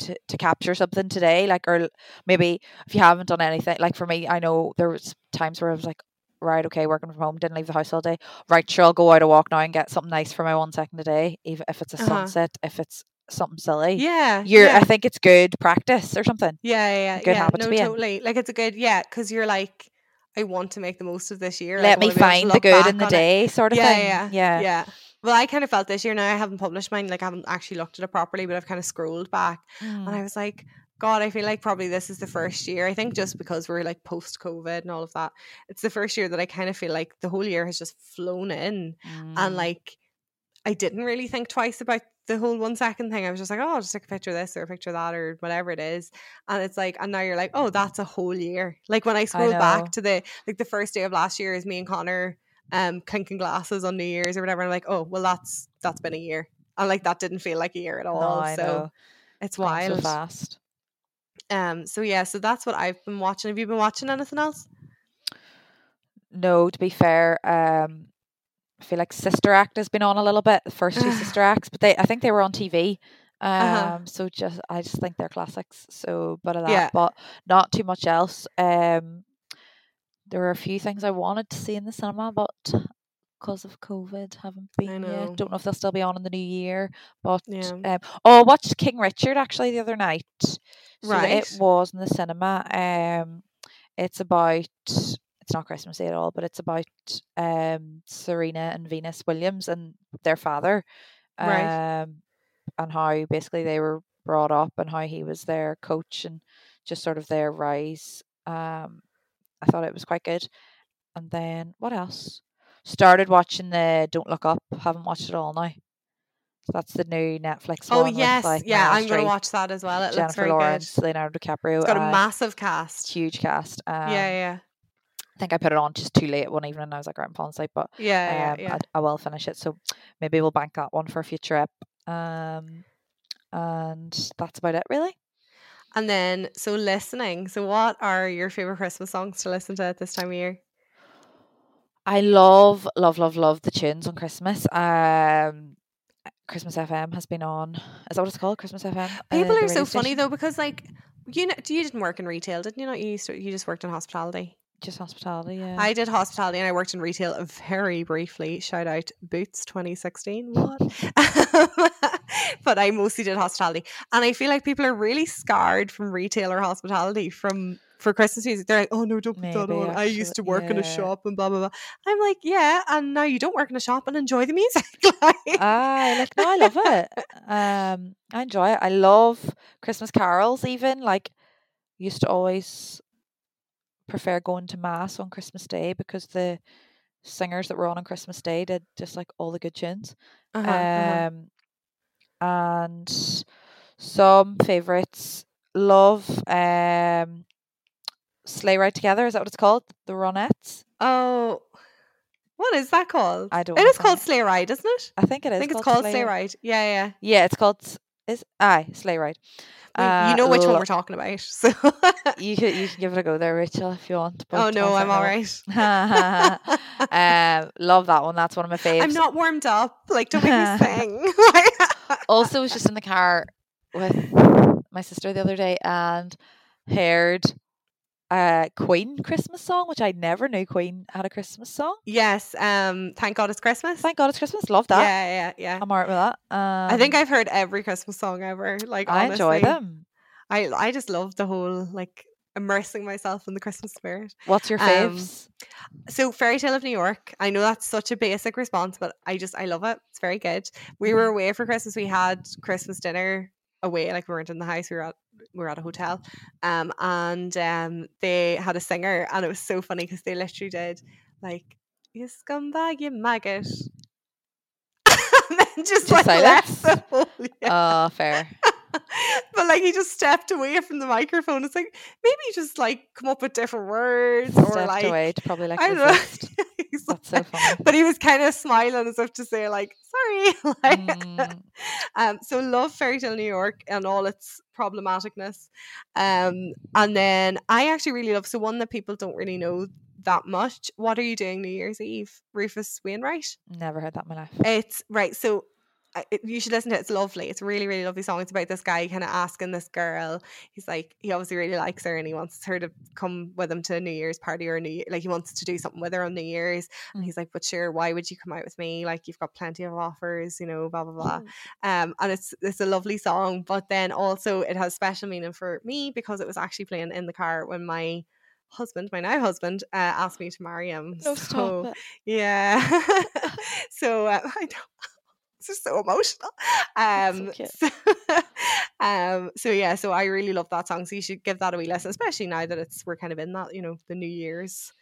C: to to capture something today. Like, or maybe if you haven't done anything, like for me, I know there was times where I was like, right, okay, working from home, didn't leave the house all day. Right, sure, I'll go out a walk now and get something nice for my one second a day, even if it's a
B: Uh-huh.
C: sunset, if it's something silly.
B: yeah,
C: You're,
B: yeah.
C: I think it's good practice or something.
B: Yeah, yeah, yeah.
C: good
B: yeah.
C: habit to
B: no,
C: be in.
B: totally. Like it's a good, yeah, because you're like, I want to make the most of this year.
C: Let me
B: be to
C: find the good in the
B: on it.
C: day, sort of
B: Yeah,
C: thing.
B: yeah,
C: yeah,
B: yeah. Well, I kind of felt this year now. I haven't published mine. Like I haven't actually looked at it properly, but I've kind of scrolled back, and
C: Mm.
B: I was like, God, I feel like probably this is the first year. I think just because we're like post COVID and all of that, it's the first year that I kind of feel like the whole year has just flown in,
C: Mm.
B: and like I didn't really think twice about the whole one second thing. I was just like, oh, I'll just take a picture of this or a picture of that or whatever it is. And it's like, and now you're like, oh, that's a whole year. Like when I scroll
C: know.
B: back to the like the first day of last year is me and Connor um clinking glasses on New Year's or whatever. I'm like, oh, well that's that's been a year. And like that didn't feel like a year at all.
C: no, I
B: so
C: know.
B: it's
C: Gone so
B: wild.
C: fast.
B: um so yeah, so that's what I've been watching. Have you been watching anything else?
C: No, to be fair, um, I feel like Sister Act has been on a little bit. The first two Sister Acts, but they I think they were on TV. Um,
B: Uh-huh.
C: so just I just think they're classics. So bit of that,
B: Yeah.
C: but not too much else. Um, there were a few things I wanted to see in the cinema, but because of COVID, haven't been yet. Don't know if they'll still be on in the new year. But
B: Yeah.
C: um, oh, I watched King Richard actually the other night. So
B: Right.
C: it was in the cinema. Um, it's about it's not Christmassy at all, but it's about um Serena and Venus Williams and their father,
B: Right.
C: um, and how basically they were brought up and how he was their coach and just sort of their rise. Um, I thought it was quite good. And then what else? Started watching the Don't Look Up. Haven't watched it all now. So that's the new Netflix
B: Oh yes,
C: like,
B: yeah,
C: Meryl
B: I'm gonna watch that as well. It looks
C: Jennifer
B: very
C: Lawrence,
B: good.
C: Leonardo DiCaprio.
B: It's got a
C: uh,
B: massive cast.
C: huge cast. Um,
B: yeah, yeah,
C: I think I put it on just too late one evening. and I was like, right, I'm falling asleep, but
B: yeah,
C: um,
B: yeah, yeah.
C: I, I will finish it. So maybe we'll bank that one for a future ep. Um, and that's about it, really.
B: And then, so listening. So, what are your favorite Christmas songs to listen to at this time of year?
C: I love, love, love, love the tunes on Christmas. Um, Christmas FM has been on. Is that what it's called? Christmas FM. uh,
B: People
C: the
B: are so
C: radio
B: funny though because, like, you know, you didn't work in retail, didn't you? Not you. Used to, you just worked in hospitality.
C: Just hospitality. Yeah.
B: I did hospitality and I worked in retail very briefly. Shout out Boots 2016. What? but I mostly did hospitality, and I feel like people are really scarred from retail or hospitality from for Christmas music. They're like, "Oh no, don't put that
C: Maybe,
B: on." I used to
C: actually,
B: work in a shop and blah blah blah. I'm like, yeah, and now you don't work in a shop and enjoy the music. like,
C: I like no, I love it. Um, I enjoy it. I love Christmas carols. Even like used to always prefer going to mass on Christmas Day because the singers that were on on Christmas Day did just like all the good tunes.
B: Uh-huh, uh-huh.
C: Um, and Some favorites. Love um Sleigh Ride Together, is that what it's called? The Ronettes?
B: Oh, what is that called?
C: I don't
B: It called. Sleigh Ride, isn't it?
C: I think it is.
B: I think it's called Sleigh Ride. Yeah, yeah.
C: Yeah, it's called is aye, Sleigh Ride. Uh,
B: you know which one we're talking about. So.
C: you can you can give it a go there, Rachel, if you want.
B: oh no, I'm all right.
C: um, love that one. That's one of my faves.
B: I'm not warmed up. Like, don't make me sing.
C: also was just in the car with my sister the other day and heard a Queen Christmas song, which I never knew Queen had a Christmas song.
B: yes. Um. Thank God it's Christmas.
C: Thank God it's Christmas. Love that.
B: Yeah, yeah, yeah.
C: I'm alright with that. Um,
B: I think I've heard every Christmas song ever. Like,
C: I enjoy
B: honestly.
C: them.
B: I I just love the whole like immersing myself in the Christmas spirit.
C: What's your
B: Um. So Fairy Tale of New York. I know that's such a basic response, but I just I love it. It's very good. We
C: Mm-hmm.
B: were away for Christmas. We had Christmas dinner away, like we weren't in the house. We were at we were at a hotel. Um and um they had a singer and it was so funny because they literally did like you scumbag, you maggot. and then just,
C: Just
B: like left
C: silence?
B: the whole yeah.
C: Oh, fair.
B: but like he just stepped away from the microphone. It's like maybe just like come up with different words or
C: Stepped
B: like
C: away to probably like
B: I don't know.
C: That's so funny.
B: but he was kind of smiling as if to say like sorry. like,
C: Mm,
B: um, so love Fairy Tale New York and all its problematicness. Um, and then I actually really love so one that people don't really know that much. What are you doing New Year's Eve? Rufus Wainwright.
C: never heard that in my life.
B: It's right. So you should listen to it. It's lovely. It's a really, really lovely song. It's about this guy kind of asking this girl. He's like, he obviously really likes her and he wants her to come with him to a New Year's party or a New Year. Like he wants to do something with her on New Year's. And
C: Mm.
B: he's like, but sure, why would you come out with me? Like you've got plenty of offers, you know, blah blah blah.
C: Mm.
B: Um, and it's it's a lovely song. But then also it has special meaning for me because it was actually playing in the car when my husband, my now husband, uh, asked me to marry him.
C: No,
B: so yeah. so uh, I know is so emotional.
C: So
B: Um, so, um, so yeah, so I really love that song. So you should give that a wee listen, especially now that it's we're kind of in that, you know, the New Year's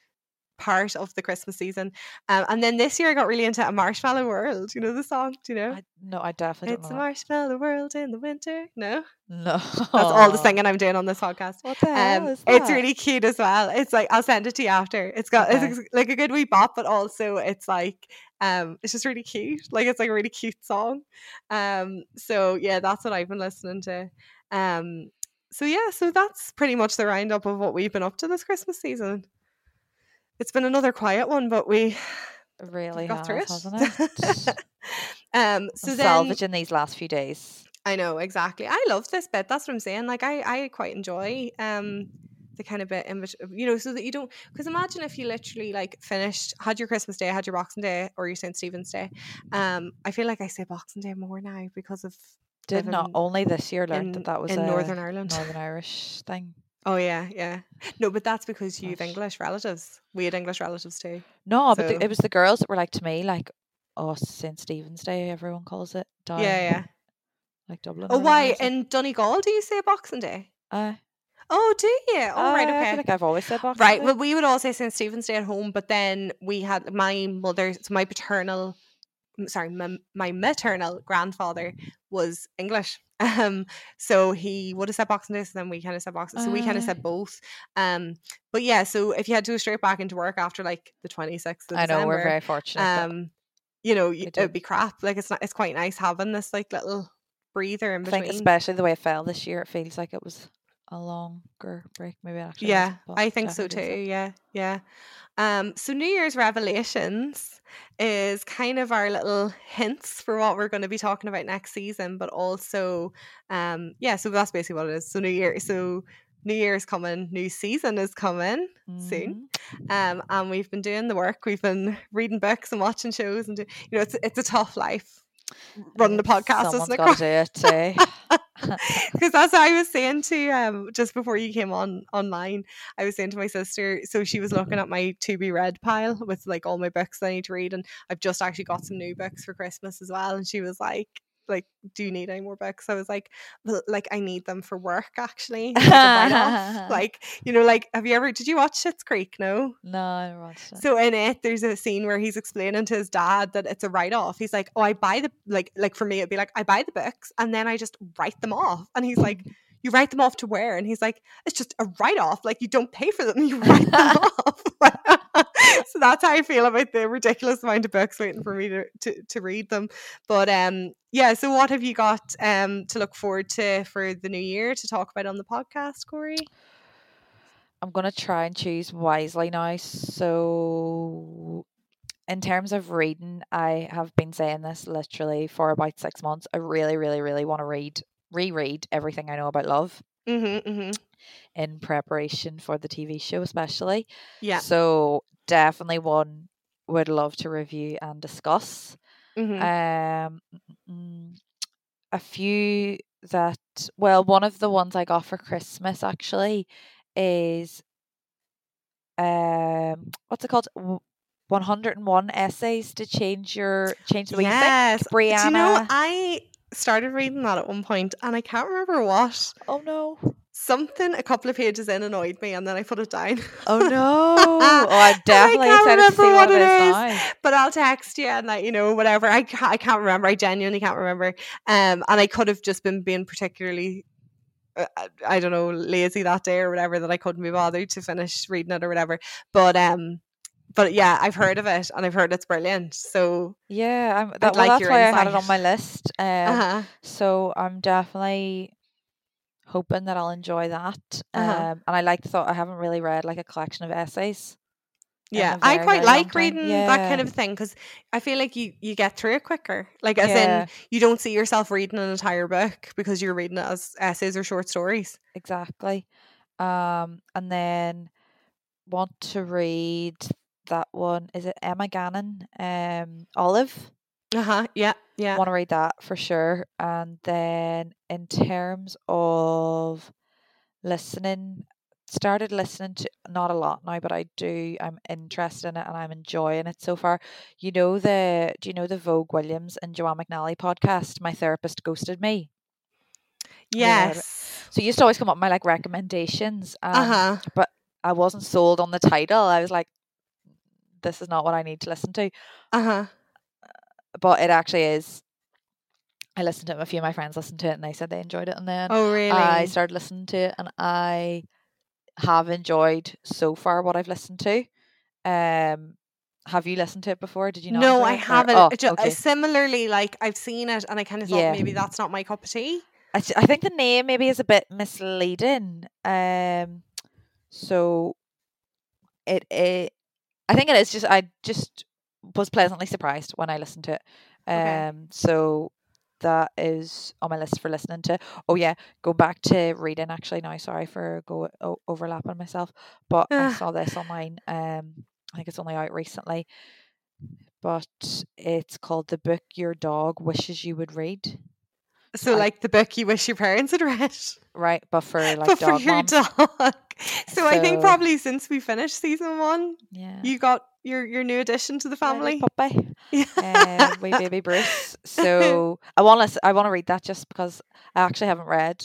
B: part of the Christmas season. Um, and then this year I got really into a Marshmallow World. You know the song? Do you know?
C: I, no, I definitely
B: it's a marshmallow world in the winter. No.
C: No,
B: that's all the singing I'm doing on this podcast.
C: What the hell
B: Um,
C: is
B: it's really cute as well. It's like I'll send it to you after. It's got
C: Okay.
B: it's like a good wee bop, but also it's like um it's just really cute. Like it's like a really cute song. Um so yeah, that's what I've been listening to. Um so yeah, so that's pretty much the roundup of what we've been up to this Christmas season. It's been another quiet one, but we
C: really
B: got through it.
C: hasn't it?
B: um so
C: I'm
B: then
C: salvaging these last few days.
B: I know exactly. I love this bit. That's what I'm saying. Like I, I quite enjoy um the kind of bit in bet- you know, so that you don't. Because imagine if you literally like finished, had your Christmas day, had your Boxing Day, or your St Stephen's Day. Um, I feel like I say Boxing Day more now because of
C: Did not only this year learned
B: in,
C: that that was
B: in
C: a
B: Northern Ireland.
C: Northern Irish thing.
B: Oh yeah, yeah. No, but that's because you've English relatives. We had English relatives too.
C: No, but the, it was the girls that were like to me, like, oh, St Stephen's Day, everyone calls it. Down,
B: Yeah, yeah.
C: Like Dublin.
B: Oh, why in Donegal do you say Boxing Day?
C: Uh,
B: Oh, do you? Oh, right,
C: uh, I
B: okay.
C: feel like I've always said Boxing
B: Right. Well, we would all say St. Stephen's Day at home, but then we had my mother, so my paternal, sorry, my, my maternal grandfather was English. Um, so he would have said Boxing Day, so then we kind of said Boxing. So we kind of said both. Um, but yeah, so if you had to go straight back into work after like the twenty sixth
C: I know
B: December,
C: we're very fortunate.
B: um, you know, it'd be crap. Like it's not. It's quite nice having this like little breather in
C: I
B: between.
C: think especially the way it fell this year, it feels like it was a longer break. Maybe it actually.
B: Yeah,
C: but
B: I think so too.
C: feels
B: Yeah, yeah. Um, so New Year's revelations is kind of our little hints for what we're going to be talking about next season, but also, um, yeah. So that's basically what it is. So New Year, so New Year's coming, new season is coming
C: like.
B: soon. Um, and we've been doing the work. We've been reading books and watching shows, and do, you know, it's it's a tough life running the podcast,
C: Someone's
B: isn't it?
C: got to do it. eh?
B: because that's what I was saying to um just before you came on online. I was saying to my sister, so she was looking at my to be read pile with like all my books that I need to read, and I've just actually got some new books for Christmas as well. And she was like, like, do you need any more books? I was like, well, like I need them for work actually. write-off. like, you know, like have you ever did you watch Schitt's Creek? No.
C: no, I watched it.
B: So in it, there's a scene where he's explaining to his dad that it's a write off. He's like, "Oh, I buy the like like for me, it'd be like I buy the books and then I just write them off." And he's like, "You write them off to where?" And he's like, "It's just a write off. Like you don't pay for them, you write them off." so that's how I feel about the ridiculous amount of books waiting for me to to, to read them. But um, yeah. So what have you got um to look forward to for the new year to talk about on the podcast, Corey?
C: I'm gonna try and choose wisely now. So, in terms of reading, I have been saying this literally for about six months. I really, really, really want to read, reread everything I know about love
B: Mm-hmm, mm-hmm.
C: In preparation for the TV show, especially.
B: Yeah.
C: So, definitely one would love to review and discuss.
B: Mm-hmm.
C: Um, a few that well, one of the ones I got for Christmas actually is um, what's it called? 101 essays to change your change the way
B: yes.
C: you think. Brianna.
B: Do you know I started reading that at one point and I can't remember what.
C: oh no!
B: Something a couple of pages in annoyed me and then I put it down.
C: Oh no! oh, I'm definitely excited to see what,
B: what
C: it is now.
B: but I'll text you and like you know whatever. I can't, I can't remember. I genuinely can't remember. Um, and I could have just been being particularly. uh, I- I don't know, lazy that day or whatever that I couldn't be bothered to finish reading it or whatever. But um, but yeah, I've heard of it and I've heard it's brilliant. So
C: Yeah, I'm, that, well,
B: like
C: that's
B: your
C: why I had it on my list. Um,
B: uh-huh.
C: So I'm definitely hoping that I'll enjoy that.
B: Uh-huh.
C: Um, and I like the thought I haven't really read like a collection of essays.
B: Yeah,
C: a
B: I
C: very,
B: quite like reading that kind of thing because I feel like you you get through it quicker. Like as
C: Yeah.
B: in you don't see yourself reading an entire book because you're reading it as essays or short stories.
C: Exactly. Um, and then want to read that one. Is it Emma Gannon? Um, Olive.
B: Uh huh. Yeah. Yeah.
C: Want to read that for sure. And then in terms of listening, started listening to not a lot now, but I do. I'm interested in it and I'm enjoying it so far. You know the do you know the Vogue Williams and Joanne McNally podcast? My therapist ghosted me. Yeah,
B: Yes.
C: So it used to always come up in my like recommendations. Um,
B: Uh huh.
C: But I wasn't sold on the title. I was like, this is not what I need to listen to.
B: Uh huh.
C: But it actually is. I listened to it. A few of my friends listened to it, and they said they enjoyed it. And then
B: Oh really?
C: I started listening to it, and I have enjoyed so far what I've listened to. Um, have you listened to it before? Did you not?
B: no, I
C: it,
B: haven't.
C: Oh,
B: Ju- uh,
C: okay.
B: Similarly, like I've seen it and I kind of thought
C: Yeah.
B: maybe that's not my cup of tea.
C: I, th- I think the name maybe is a bit misleading. Um, so it, it I think it is just I just was pleasantly surprised when I listened to it.
B: Okay.
C: Um, so that is on my list for listening to. Oh yeah, go back to reading actually now. Sorry for go o- overlapping myself, but I
B: Ah.
C: saw this online. Um, I think it's only out recently, but it's called the book your dog wishes you would read.
B: So
C: I-
B: like the book you wish your parents had read.
C: Right, but for like
B: but for your
C: moms.
B: dog. So, I think probably since we finished season one,
C: Yeah.
B: you got your your new addition to the
C: Yeah,
B: family.
C: puppy,
B: Yeah.
C: uh, baby Bruce. So I want to, I want to read that just because I actually haven't read.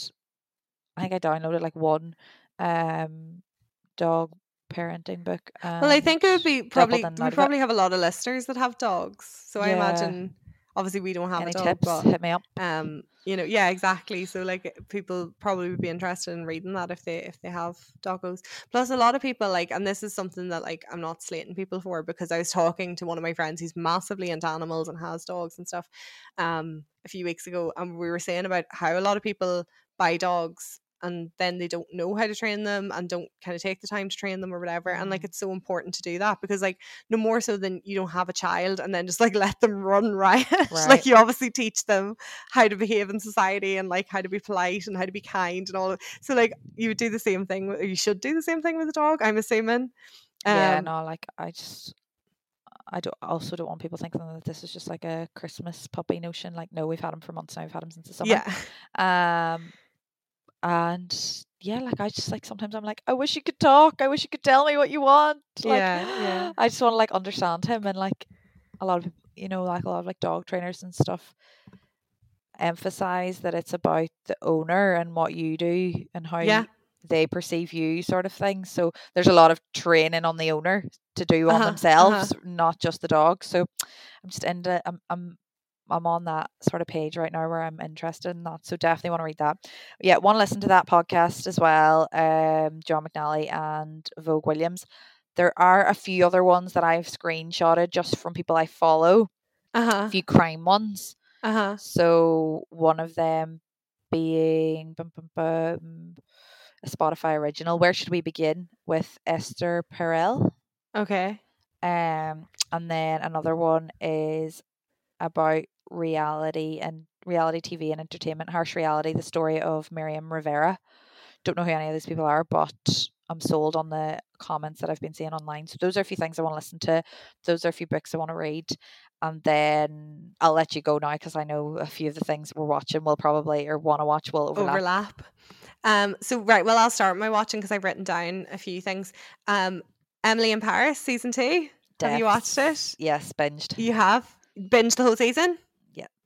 C: I think I downloaded like one, um, dog parenting book.
B: well, I think it would be probably we
C: out of it.
B: probably have a lot of listeners that have dogs. So I imagine obviously we don't have
C: Any
B: a dog,
C: tips?
B: but
C: Hit me up.
B: um you know yeah exactly so like people probably would be interested in reading that if they if they have doggos plus a lot of people like and this is something that like i'm not slating people for because i was talking to one of my friends who's massively into animals and has dogs and stuff um a few weeks ago and we were saying about how a lot of people buy dogs and then they don't know how to train them and don't kind of take the time to train them or whatever and like
C: Mm.
B: it's so important to do that because like no more so than you don't have a child and then just like let them run riot
C: Right.
B: like you obviously teach them how to behave in society and like how to be polite and how to be kind and all of so like you would do the same thing or you should do the same thing with a dog i'm assuming
C: yeah,
B: Um,
C: no, like I just. I don't, also don't want people thinking that this is just like a Christmas puppy notion. Like, no, we've had him for months now. We've had him since the summer.
B: yeah
C: Um, and yeah, like I just like sometimes I'm like, I wish you could talk. I wish you could tell me what you want. Like,
B: Yeah, yeah.
C: I just want to like understand him and like a lot of you know like a lot of like dog trainers and stuff emphasize that it's about the owner and what you do and how
B: Yeah.
C: they perceive you, sort of thing. So there's a lot of training on the owner to do on
B: Uh-huh, uh-huh.
C: themselves, not just the dog. So I'm just into I'm I'm I'm on that sort of page right now where I'm interested in that. So definitely want to read that. Yeah, want to listen to that podcast as well. Um, John McNally and Vogue Williams. There are a few other ones that I've screenshotted just from people I follow,
B: Uh
C: a few crime ones.
B: Uh huh.
C: So one of them being bum, bum, bum, a Spotify original. Where should we begin with Esther Perel?
B: Okay.
C: Um, and then another one is about reality and reality TV and entertainment, harsh reality, the story of Miriam Rivera. Don't know who any of these people are, but I'm sold on the comments that I've been seeing online. So those are a few things I want to listen to. Those are a few books I want to read. And then I'll let you go now because I know a few of the things we're watching will probably or want to watch will overlap.
B: overlap. Um, so right, well, I'll start my watching because I've written down a few things. Um, Emily in Paris season two. Have you watched it?
C: Yes, binged.
B: You have binged the whole season.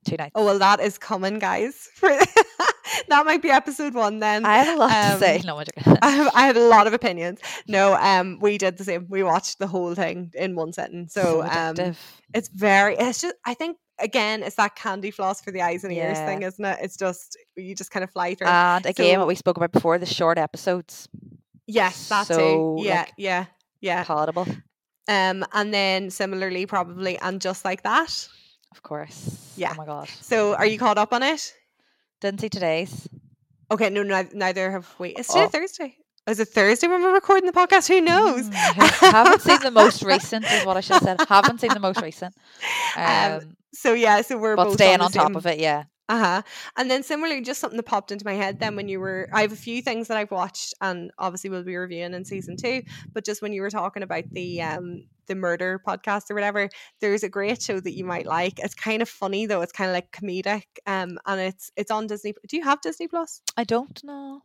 C: Two nights.
B: Oh well, that is coming, guys. that might be episode one then.
C: I have a lot
B: um,
C: to say. No, I'm joking.
B: I, have, a lot of opinions. No, um, we did the same. We watched the whole thing in one sitting. So, um, it's very. It's just. I think again, it's that candy floss for the eyes and ears
C: Yeah.
B: thing, isn't it? It's just you just kind of fly through.
C: And again,
B: so-
C: what we spoke about before, the short episodes,
B: yes, that
C: so,
B: too. Yeah,
C: like,
B: yeah, yeah.
C: palatable,
B: Um, and then similarly, probably, and just like that.
C: Of course.
B: Yeah.
C: Oh my god.
B: So, are you caught up on it?
C: Didn't see today's.
B: Okay, no, neither have we. It's today
C: Oh.
B: Thursday. Is it Thursday when we're recording the podcast? Who knows?
C: Mm, haven't seen the most recent, is what I should have said. Haven't seen the most recent.
B: Um,
C: Um,
B: So yeah, so we're
C: but
B: both
C: staying
B: on,
C: on top of it, yeah.
B: Uh huh. And then similarly, just something that popped into my head then when you were, I have a few things that I've watched, and obviously we'll be reviewing in season two. But just when you were talking about the um the murder podcast or whatever, there's a great show that you might like. It's kind of funny though. It's kind of like comedic. Um, and it's it's on Disney. Do you have Disney Plus?
C: I don't know.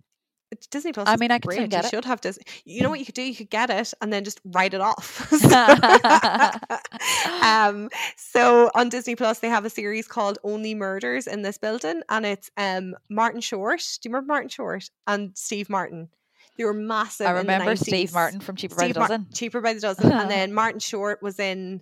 B: Disney Plus.
C: I mean, I could get
B: you
C: it.
B: should have Disney. You know what you could do? You could get it and then just write it off. So- um, so on Disney Plus, they have a series called Only Murders in This Building, and it's um Martin Short. Do you remember Martin Short and Steve Martin? They were massive.
C: I
B: in the
C: remember Steve Martin from Cheaper by the
B: Steve Mar-
C: Dozen.
B: Cheaper by the Dozen, and then Martin Short was in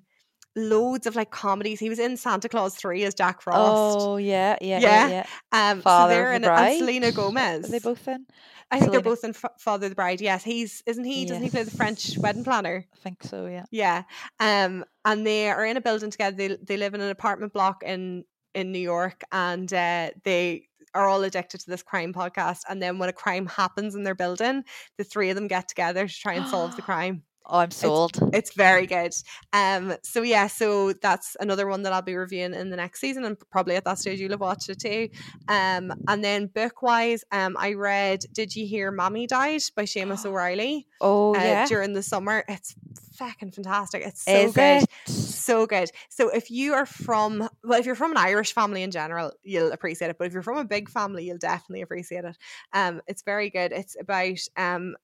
B: loads of like comedies. He was in Santa Clause Three as Jack Frost.
C: Oh yeah, yeah,
B: Yeah.
C: yeah. yeah.
B: um, so
C: Father
B: they're
C: of
B: in
C: the
B: and Selena Gomez.
C: Are they both in?
B: I think they're both in Fa- Father the Bride. Yes, he's isn't he? Doesn't he play the French wedding planner?
C: I think so. Yeah.
B: Yeah. Um, and they are in a building together. They they live in an apartment block in in New York, and uh, they are all addicted to this crime podcast. And then when a crime happens in their building, the three of them get together to try and solve the crime.
C: Oh, I'm sold.
B: It's very good. Um, so yeah, so that's another one that I'll be reviewing in the next season, and probably at that stage you'll have watched it too. Um, and then book wise, um, I read "Did You Hear Mammy Died" by Seamus O'Reilly
C: Oh
B: uh,
C: yeah.
B: during the summer. It's fucking fantastic. It's so
C: Is
B: good.
C: it?
B: So good. So if you are from well, if you're from an Irish family in general, you'll appreciate it. But if you're from a big family, you'll definitely appreciate it. Um, it's very good. It's about um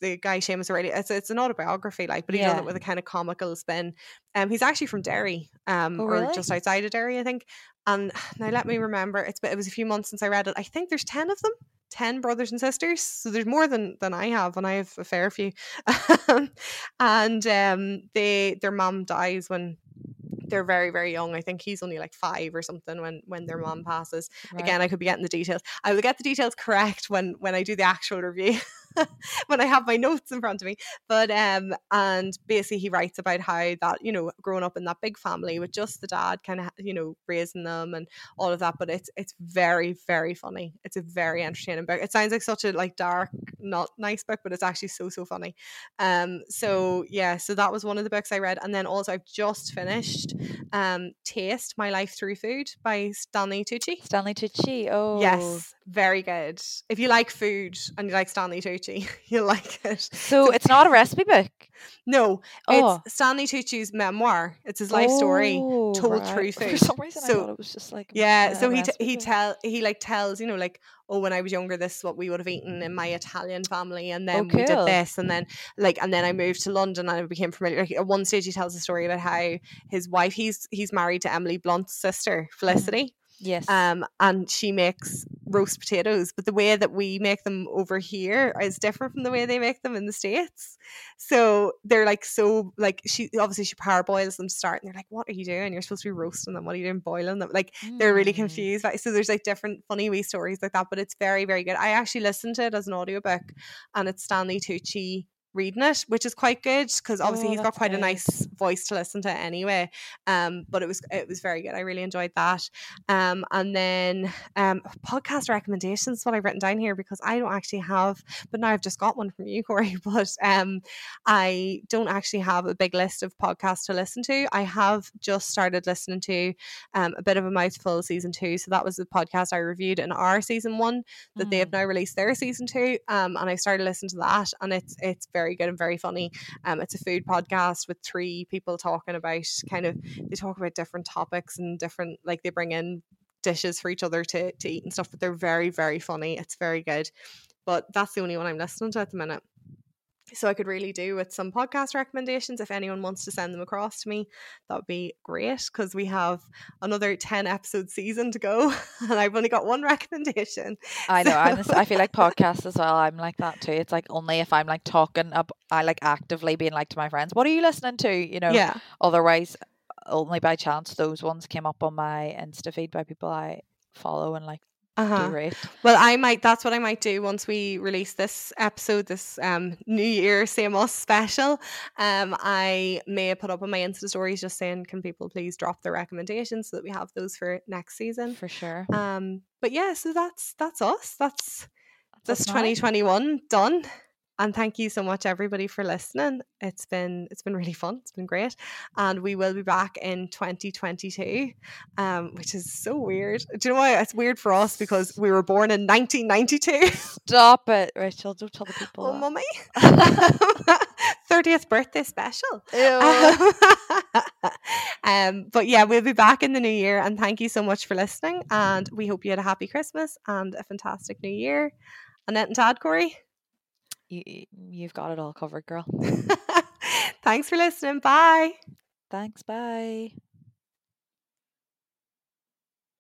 B: the guy Séamas O'Reilly. It's it's an autobiography, like, but he does it with a kind of comical spin. Um, he's actually from Derry, um,
C: Oh,
B: or just outside of Derry, I think. And now let me remember. It's it was a few months since I read it. I think there's ten of them. 10 brothers and sisters so there's more than than i have and i have a fair few and um they their mom dies when they're very very young i think he's only like five or something when when their mom passes
C: Right.
B: again i could be getting the details i will get the details correct when when i do the actual review when i have my notes in front of me. But um and basically he writes about how that you know growing up in that big family with just the dad kind of you know raising them and all of that but it's it's very very funny. It's a very entertaining book. It sounds like such a like dark not nice book but it's actually so so funny. Um so yeah so that was one of the books i read and then also i've just finished um taste my life through food by stanley tucci.
C: Stanley Tucci. Oh.
B: Yes very good. If you like food and you like stanley tucci you'll like it
C: So it's not a recipe book.
B: no
C: Oh.
B: it's stanley tucci's memoir it's his life story
C: Oh,
B: told
C: right.
B: through
C: For
B: food.
C: some reason, I
B: So-
C: thought it was just like
B: Yeah, so he t- he tell he like tells you know like oh when I was younger this is what we would have eaten in my Italian family and oh, then we did this and then like and then I moved to London and I became familiar. Like, at one stage he tells a story about how his wife he's he's married to Emily Blunt's sister mm. Felicity
C: Yes.
B: um, and she makes roast potatoes. But the way that we make them over here is different from the way they make them in the states. So they're like so like she obviously she parboils them to start, and they're like, "What are you doing? You're supposed to be roasting them. What are you doing boiling them?" Like they're really
C: Mm.
B: confused. Like, so there's like different funny wee stories like that, but it's very very good. I actually listened to it as an audiobook, and it's Stanley Tucci reading it, which is quite good because obviously
C: Oh,
B: he's got quite a nice voice to listen to anyway. Um, but it was it was very good. I really enjoyed that. Um, and then um, podcast recommendations. What I've written down here because I don't actually have, but now I've just got one from you, Corey. But um, I don't actually have a big list of podcasts to listen to. I have just started listening to um, a bit of a mouthful season two. So that was the podcast I reviewed in our season one that they have
C: Mm.
B: now released their season two. Um, and I started listening to that, and it's it's very good and very funny. Um, it's a food podcast with three people talking about kind of they talk about different topics and different like they bring in dishes for each other to to eat and stuff. But they're very very funny. It's very good. But that's the only one I'm listening to at the minute. So I could really do with some podcast recommendations. If anyone wants to send them across to me, that would be great because we have another 10 episode season to go and I've only got one recommendation.
C: I know. I'm the I feel like podcasts as well. I'm like that too. It's like only if I'm like talking up, I like actively being like to my friends, "What are you listening to?" You know.
B: Yeah.
C: Otherwise, only by chance those ones came up on my Insta feed by people I follow and like
B: Uh-huh.
C: rate.
B: Well, I might. That's what I might do once we release this episode, this um New Year Same Us special. Um, I may put up on my Insta stories just saying, can people please drop their recommendations so that we have those for next season.
C: For sure.
B: Um, but yeah, so that's that's us. That's
C: That's
B: this 2021 done. And thank you so much everybody for listening. It's been it's been really fun. It's been great. And we will be back in 2022. Um, which is so weird. Do you know why it's weird for us? Because we were born in 1992.
C: Stop it, Rachel. Don't tell the people.
B: oh
C: that.
B: mummy. 30th birthday special.
C: Ew.
B: um, but yeah, we'll be back in the new year. And thank you so much for listening. And we hope you had a happy Christmas and a fantastic new year. Annette and Tad, Corey.
C: You, you- you've got it all covered, girl.
B: Thanks for listening. Bye.
C: Thanks. Bye.